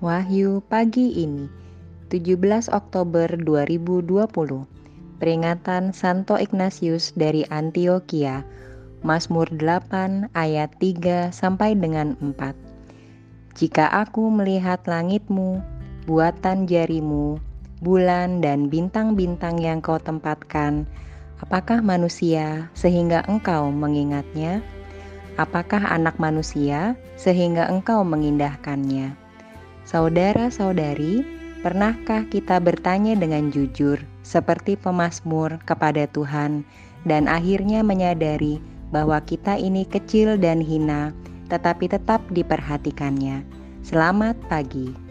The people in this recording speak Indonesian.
Wahyu pagi ini 17 Oktober 2020 Peringatan Santo Ignatius dari Antioquia Mazmur 8 ayat 3 sampai dengan 4 Jika aku melihat langitmu, buatan jarimu, bulan dan bintang-bintang yang kau tempatkan, apakah manusia sehingga engkau mengingatnya? Apakah anak manusia sehingga engkau mengindahkannya? Saudara-saudari, pernahkah kita bertanya dengan jujur seperti pemazmur kepada Tuhan dan akhirnya menyadari bahwa kita ini kecil dan hina, tetapi tetap diperhatikannya? Selamat pagi.